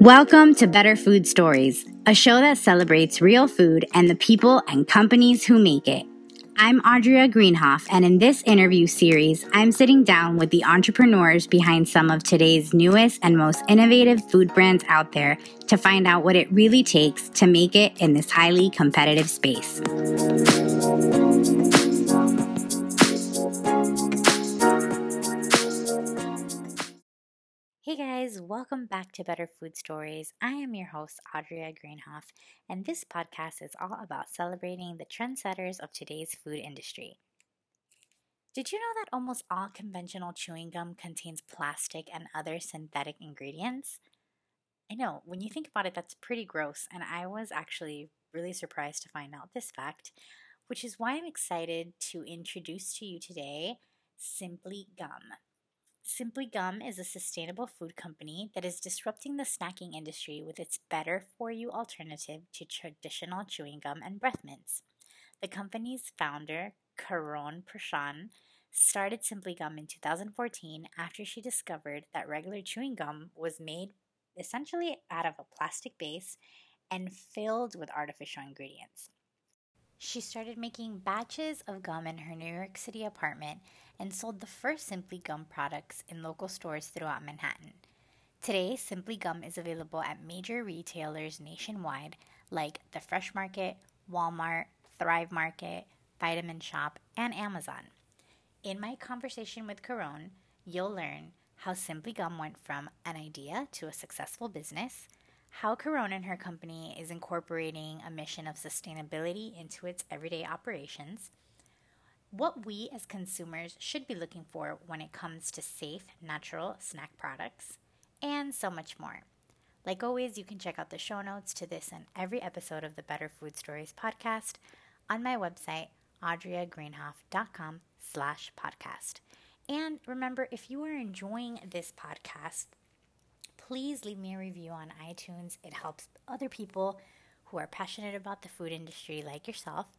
Welcome to Better Food Stories, a show that celebrates real food and the people and companies who make it. I'm Audria Greenhoff, and in this interview series, I'm sitting down with the entrepreneurs behind some of today's newest and most innovative food brands out there to find out what it really takes to make it in this highly competitive space. Welcome back to Better Food Stories. I am your host, Audria Greenhoff, and this podcast is all about celebrating the trendsetters of today's food industry. Did you know that almost all conventional chewing gum contains plastic and other synthetic ingredients? I know, when you think about it, that's pretty gross, and I was actually really surprised to find out this fact, which is why I'm excited to introduce to you today Simply Gum. Simply Gum is a sustainable food company that is disrupting the snacking industry with its better for you alternative to traditional chewing gum and breath mints. The company's founder, Caron Proschan, started Simply Gum in 2014 after she discovered that regular chewing gum was made essentially out of a plastic base and filled with artificial ingredients. She started making batches of gum in her New York City apartment and sold the first Simply Gum products in local stores throughout Manhattan. Today, Simply Gum is available at major retailers nationwide like the Fresh Market, Walmart, Thrive Market, Vitamin Shoppe, and Amazon. In my conversation with Caron, you'll learn how Simply Gum went from an idea to a successful business, how Corona and her company is incorporating a mission of sustainability into its everyday operations, what we as consumers should be looking for when it comes to safe, natural snack products, and so much more. Like always, you can check out the show notes to this and every episode of the Better Food Stories podcast on my website, audriagreenhoff.com slash podcast. And remember, if you are enjoying this podcast, please leave me a review on iTunes. It helps other people who are passionate about the food industry like yourself –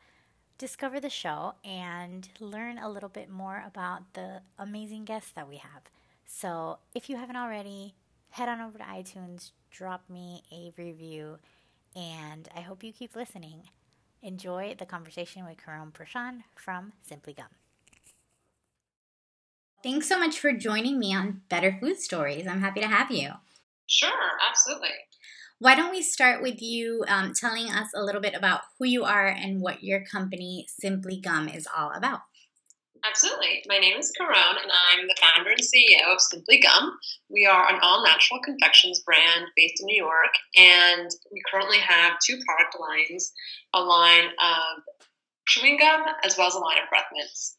discover the show and learn a little bit more about the amazing guests that we have. So, if you haven't already, head on over to iTunes, drop me a review, and I hope you keep listening. Enjoy the conversation with Caron Proschan from Simply Gum. Thanks so much for joining me on Better Food Stories. I'm happy to have you. Sure, absolutely. Why don't we start with you um, telling us a little bit about who you are and what your company, Simply Gum, is all about? Absolutely. My name is Caron, and I'm the founder and CEO of Simply Gum. We are an all natural confections brand based in New York, and we currently have two product lines a line of chewing gum as well as a line of breath mints.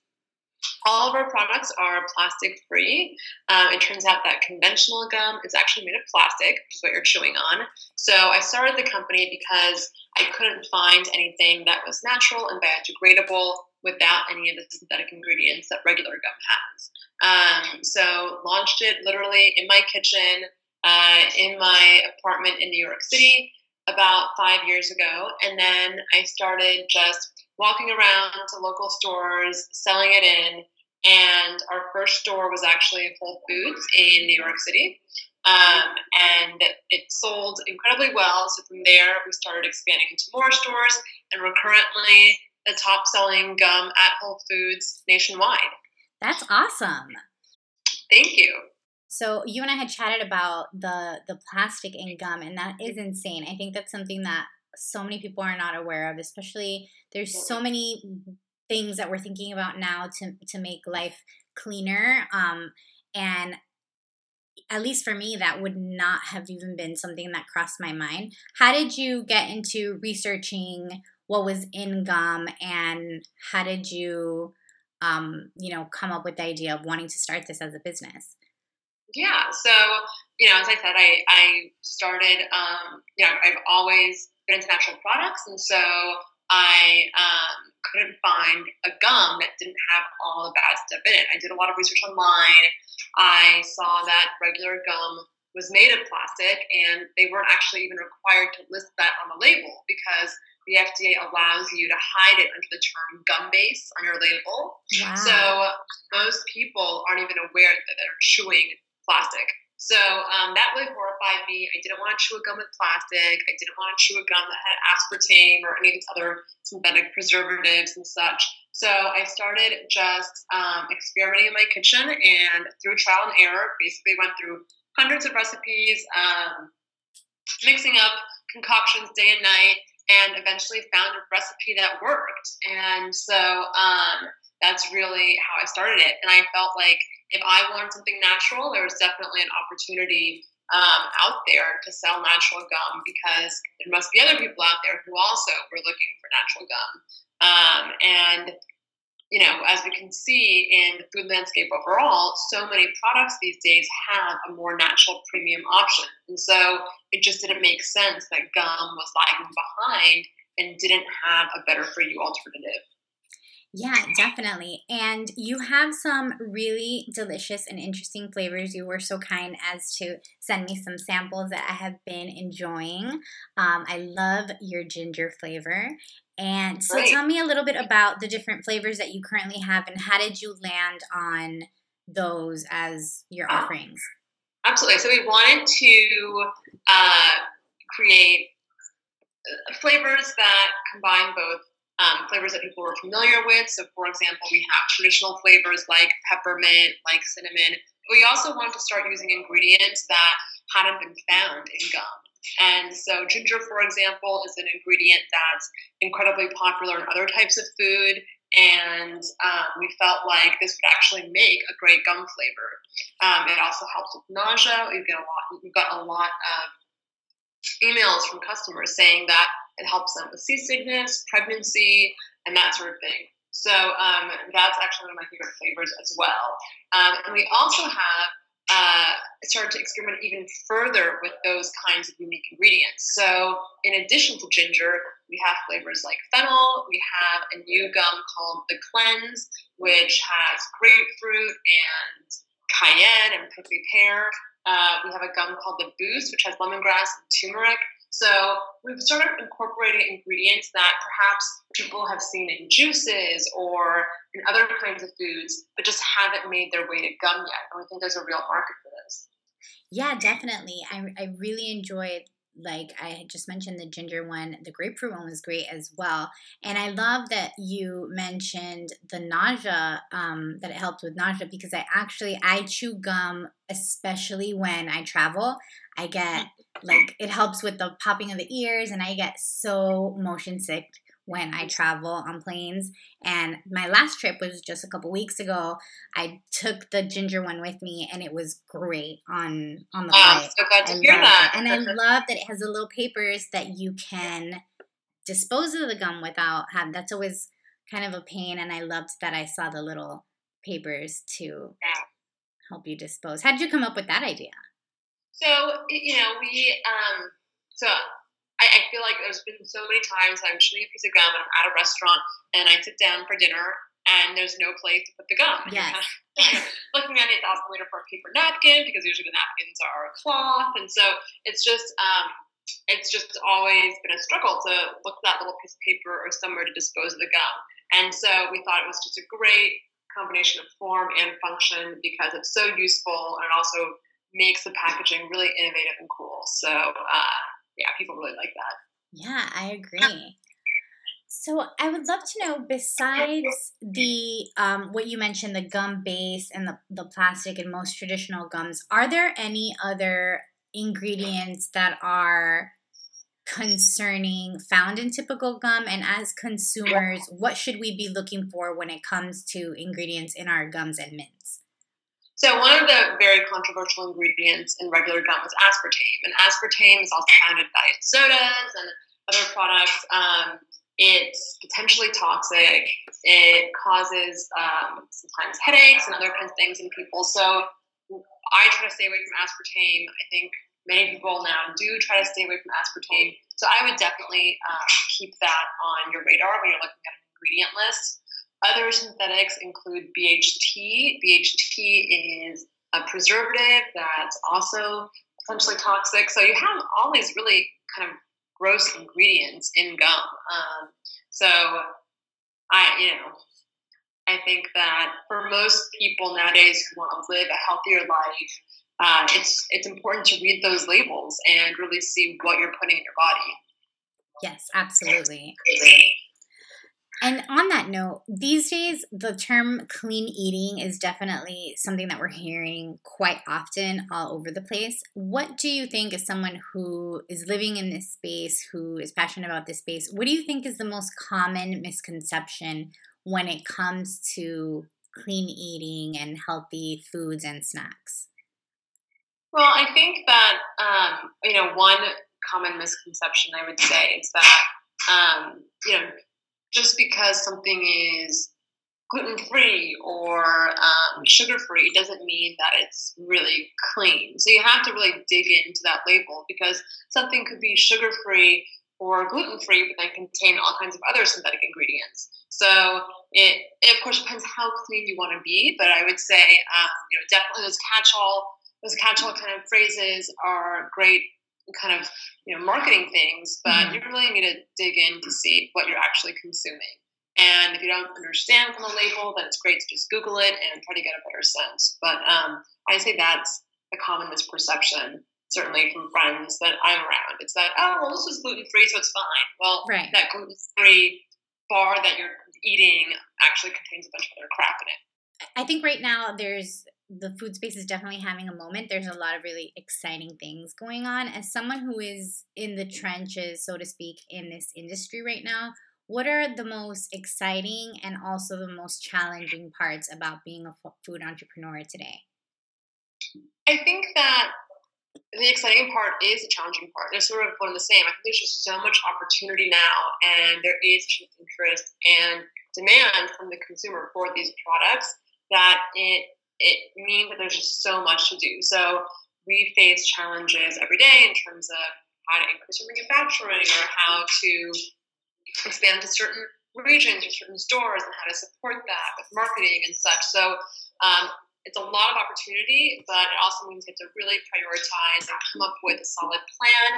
All of our products are plastic free. Um, it turns out that conventional gum is actually made of plastic, which is what you're chewing on. So I started the company because I couldn't find anything that was natural and biodegradable without any of the synthetic ingredients that regular gum has. Um, so launched it literally in my kitchen, uh, in my apartment in New York City about five years ago, and then I started just walking around to local stores, selling it in. And our first store was actually Whole Foods in New York City. Um, and it sold incredibly well. So from there, we started expanding into more stores, and we're currently the top selling gum at Whole Foods nationwide. That's awesome. Thank you. So you and I had chatted about the the plastic in gum, and that is insane. I think that's something that so many people are not aware of, especially there's so many things that we're thinking about now to to make life cleaner. Um, and at least for me, that would not have even been something that crossed my mind. How did you get into researching what was in gum, and how did you, um, you know, come up with the idea of wanting to start this as a business? Yeah, so you know, as I said, I I started. Um, you know, I've always natural products, and so I um, couldn't find a gum that didn't have all the bad stuff in it. I did a lot of research online. I saw that regular gum was made of plastic, and they weren't actually even required to list that on the label because the FDA allows you to hide it under the term gum base on your label. Wow. So most people aren't even aware that they're chewing plastic. So um, that really horrified me. I didn't want to chew a gum with plastic. I didn't want to chew a gum that had aspartame or any of these other synthetic preservatives and such. So I started just um, experimenting in my kitchen and through trial and error, basically went through hundreds of recipes, um, mixing up concoctions day and night, and eventually found a recipe that worked. And so um, that's really how I started it. And I felt like if I wanted something natural, there was definitely an opportunity um, out there to sell natural gum because there must be other people out there who also were looking for natural gum. Um, and you know, as we can see in the food landscape overall, so many products these days have a more natural premium option. And so it just didn't make sense that gum was lagging behind and didn't have a better for you alternative. Yeah, definitely. And you have some really delicious and interesting flavors. You were so kind as to send me some samples that I have been enjoying. Um, I love your ginger flavor. And so Great. tell me a little bit about the different flavors that you currently have and how did you land on those as your uh, offerings? Absolutely. So we wanted to uh, create uh, flavors that combine both um, flavors that people were familiar with. So, for example, we have traditional flavors like peppermint, like cinnamon. We also wanted to start using ingredients that hadn't been found in gum. And so, ginger, for example, is an ingredient that's incredibly popular in other types of food. And um, we felt like this would actually make a great gum flavor. Um, it also helps with nausea. We've got a lot. We've got a lot of emails from customers saying that it helps them with seasickness, pregnancy, and that sort of thing. So um, that's actually one of my favorite flavors as well. Um, and we also have uh, started to experiment even further with those kinds of unique ingredients. So, in addition to ginger, we have flavors like fennel. We have a new gum called the Cleanse, which has grapefruit and cayenne and prickly pear. Uh, we have a gum called the Boost, which has lemongrass and turmeric. So we've started incorporating ingredients that perhaps people have seen in juices or in other kinds of foods, but just haven't made their way to gum yet. And we think there's a real market for this. Yeah, definitely. I, I really enjoyed like I just mentioned the ginger one, the grapefruit one was great as well. And I love that you mentioned the nausea, um, that it helped with nausea because I actually I chew gum especially when I travel. I get like it helps with the popping of the ears and I get so motion sick when I travel on planes. And my last trip was just a couple weeks ago. I took the ginger one with me, and it was great on on the wow, flight. So glad to I hear that. It. And I love that it has the little papers that you can dispose of the gum without have. That's always kind of a pain, and I loved that I saw the little papers to help you dispose. How did you come up with that idea? So you know, we um, so I, I, feel like there's been so many times I'm chewing a piece of gum and I'm at a restaurant and I sit down for dinner and there's no place to put the gum. Yes. Kind of looking at it thousand later for a paper napkin because usually the napkins are a cloth, and so it's just um, it's just always been a struggle to look for that little piece of paper or somewhere to dispose of the gum. And so we thought it was just a great combination of form and function because it's so useful and it also makes the packaging really innovative and cool. So uh, yeah, people really like that. Yeah, I agree. So I would love to know, besides the um, what you mentioned, the gum base and the, the plastic and most traditional gums, are there any other ingredients that are concerning found in typical gum? And as consumers, what should we be looking for when it comes to ingredients in our gums and mints? So one of the very controversial ingredients in regular gum is aspartame, and aspartame is also found in diet sodas and other products. Um, it's potentially toxic. It causes um, sometimes headaches and other kinds of things in people. So I try to stay away from aspartame. I think many people now do try to stay away from aspartame. So I would definitely um, keep that on your radar when you're looking at an ingredient list. Other synthetics include BHT. BHT is a preservative that's also potentially toxic. So you have all these really kind of gross ingredients in gum. Um, so I, you know, I think that for most people nowadays who want to live a healthier life, uh, it's it's important to read those labels and really see what you're putting in your body. Yes, absolutely. And on that note, these days the term clean eating is definitely something that we're hearing quite often all over the place. What do you think, as someone who is living in this space, who is passionate about this space, what do you think is the most common misconception when it comes to clean eating and healthy foods and snacks? Well, I think that, um, you know, one common misconception I would say is that, um, you know, just because something is gluten free or um, sugar free doesn't mean that it's really clean. So you have to really dig into that label because something could be sugar free or gluten free, but then contain all kinds of other synthetic ingredients. So it, it of course depends how clean you want to be, but I would say um, you know definitely those catch-all those catch-all kind of phrases are great kind of you know marketing things, but mm-hmm. you really need to dig in to see what you're actually consuming. And if you don't understand from the label, then it's great to just Google it and try to get a better sense. But um, I say that's a common misperception, certainly from friends that I'm around. It's that, oh, well, this is gluten free, so it's fine. Well, right. that gluten free bar that you're eating actually contains a bunch of other crap in it. I think right now there's the food space is definitely having a moment. There's a lot of really exciting things going on. As someone who is in the trenches, so to speak, in this industry right now, what are the most exciting and also the most challenging parts about being a food entrepreneur today? I think that the exciting part is the challenging part. They're sort of one and the same. I think there's just so much opportunity now, and there is interest and demand from the consumer for these products that it it means that there's just so much to do. So we face challenges every day in terms of how to increase our manufacturing or how to expand to certain regions or certain stores and how to support that with marketing and such. So um, it's a lot of opportunity, but it also means you have to really prioritize and come up with a solid plan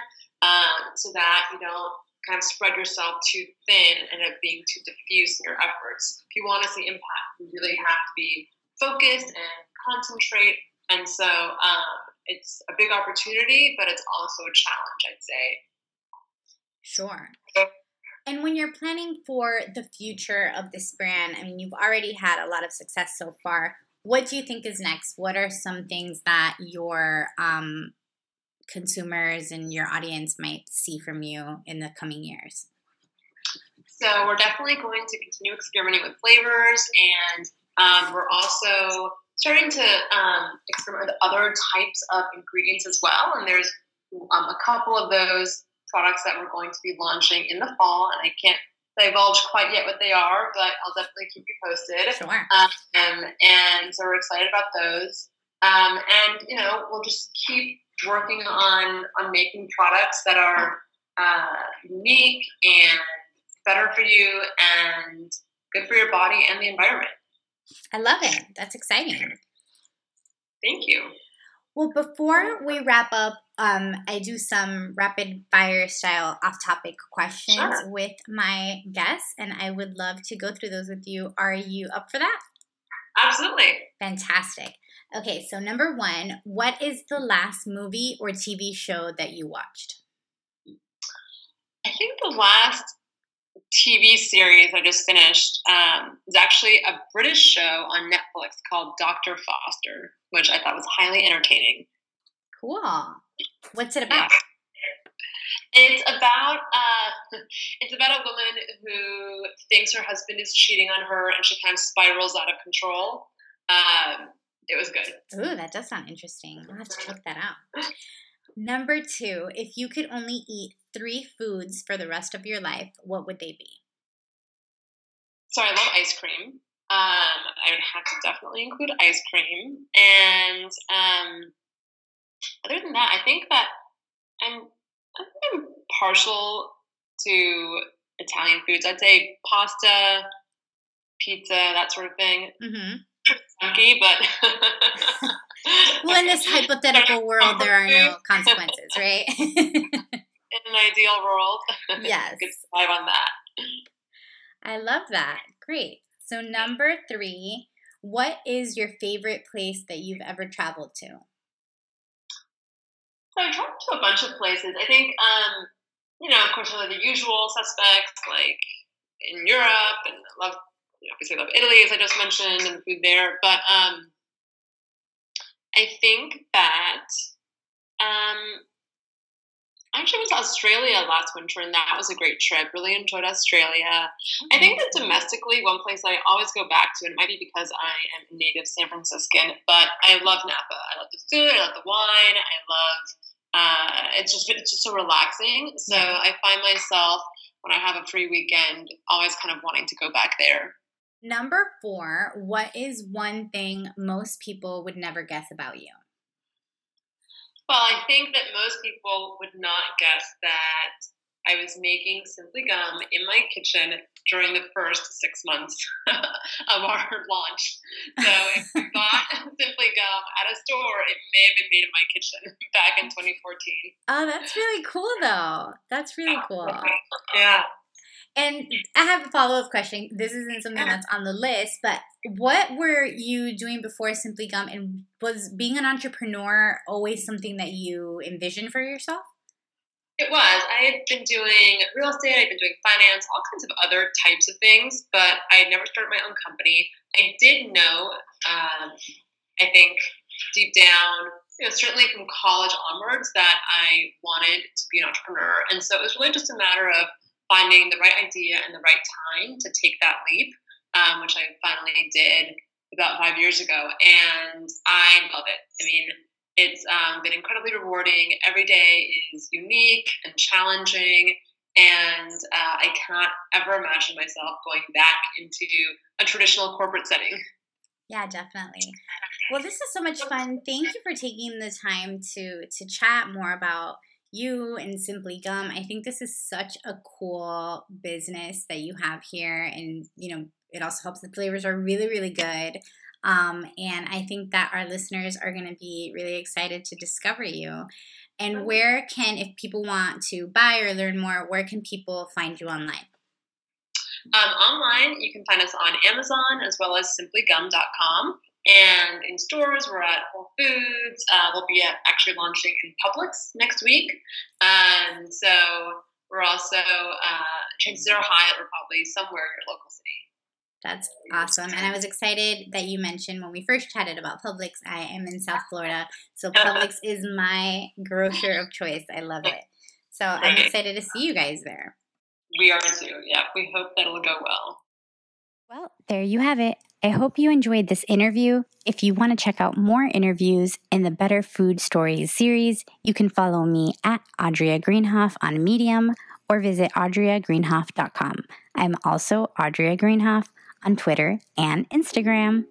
um, so that you don't kind of spread yourself too thin and end up being too diffuse in your efforts. If you want to see impact, you really have to be focus and concentrate. And so um, it's a big opportunity, but it's also a challenge, I'd say. Sure. And when you're planning for the future of this brand, I mean, you've already had a lot of success so far. What do you think is next? What are some things that your um, consumers and your audience might see from you in the coming years? So, we're definitely going to continue experimenting with flavors and um, we're also starting to um, experiment with other types of ingredients as well. And there's um, a couple of those products that we're going to be launching in the fall, and I can't divulge quite yet what they are, but I'll definitely keep you posted. Sure. Um, and so we're excited about those. Um, and you know, we'll just keep working on on making products that are uh, unique and better for you and good for your body and the environment. I love it. That's exciting. Thank you. Well, before we wrap up, um, I do some rapid fire style off topic questions sure. with my guests, and I would love to go through those with you. Are you up for that? Absolutely. Fantastic. Okay, so number one, what is the last movie or TV show that you watched? I think the last TV series I just finished um, is actually a British show on Netflix called Dr. Foster, which I thought was highly entertaining. Cool. What's it about? It's about uh, it's about a woman who thinks her husband is cheating on her, and she kind of spirals out of control. Um, it was good. Ooh, that does sound interesting. I'll have to check that out. Number two, if you could only eat three foods for the rest of your life, what would they be? So I love ice cream. Um, I would have to definitely include ice cream. And um, other than that, I think that I'm, I'm partial to Italian foods. I'd say pasta, pizza, that sort of thing. Mm-hmm. Funky, but well, in this hypothetical world, there are no consequences, right? in an ideal world. Yes. Good on that. I love that. Great. So, number three, what is your favorite place that you've ever traveled to? So I traveled to a bunch of places. I think, um, you know, of course, are the usual suspects like in Europe, and I love, you know, obviously, I love Italy, as I just mentioned, and the food there. But um, I think that um, I actually went to Australia last winter, and that was a great trip. Really enjoyed Australia. I think that domestically, one place I always go back to, and it might be because I am a native San Franciscan, but I love Napa. I love the food. I love the wine. I love. Uh, it's just it's just so relaxing. So I find myself when I have a free weekend, always kind of wanting to go back there. Number four, what is one thing most people would never guess about you? Well, I think that most people would not guess that I was making Simply Gum in my kitchen during the first six months of our launch. So if you bought Simply Gum at a store, it may have been made in my kitchen back in 2014. Oh, that's really cool, though. That's really cool. Yeah. And I have a follow up question. This isn't something that's on the list, but what were you doing before Simply Gum? And was being an entrepreneur always something that you envisioned for yourself? It was. I had been doing real estate, I'd been doing finance, all kinds of other types of things, but I had never started my own company. I did know, um, I think deep down, you know, certainly from college onwards, that I wanted to be an entrepreneur. And so it was really just a matter of finding the right idea and the right time to take that leap, um, which I finally did about five years ago. And I love it. I mean, it's um, been incredibly rewarding. Every day is unique and challenging. And uh, I cannot ever imagine myself going back into a traditional corporate setting. Yeah, definitely. Well, this is so much fun. Thank you for taking the time to to chat more about you and Simply Gum. I think this is such a cool business that you have here, and you know, it also helps the flavors are really, really good. Um, and I think that our listeners are going to be really excited to discover you. And where can, if people want to buy or learn more, where can people find you online? Um, online, you can find us on Amazon as well as simplygum.com. And in stores, we're at Whole Foods. Uh, we'll be actually launching in Publix next week. And so we're also, uh, chances are high that we're probably somewhere in your local city. That's awesome. And I was excited that you mentioned when we first chatted about Publix. I am in South Florida, so Publix is my grocer of choice. I love it. So I'm excited to see you guys there. We are too. Yeah, we hope that it'll go well. Well, there you have it. I hope you enjoyed this interview. If you want to check out more interviews in the Better Food Stories series, you can follow me at Adria Greenhoff on Medium or visit audriagreenhoff.com. I'm also Audria Greenhoff on Twitter and Instagram.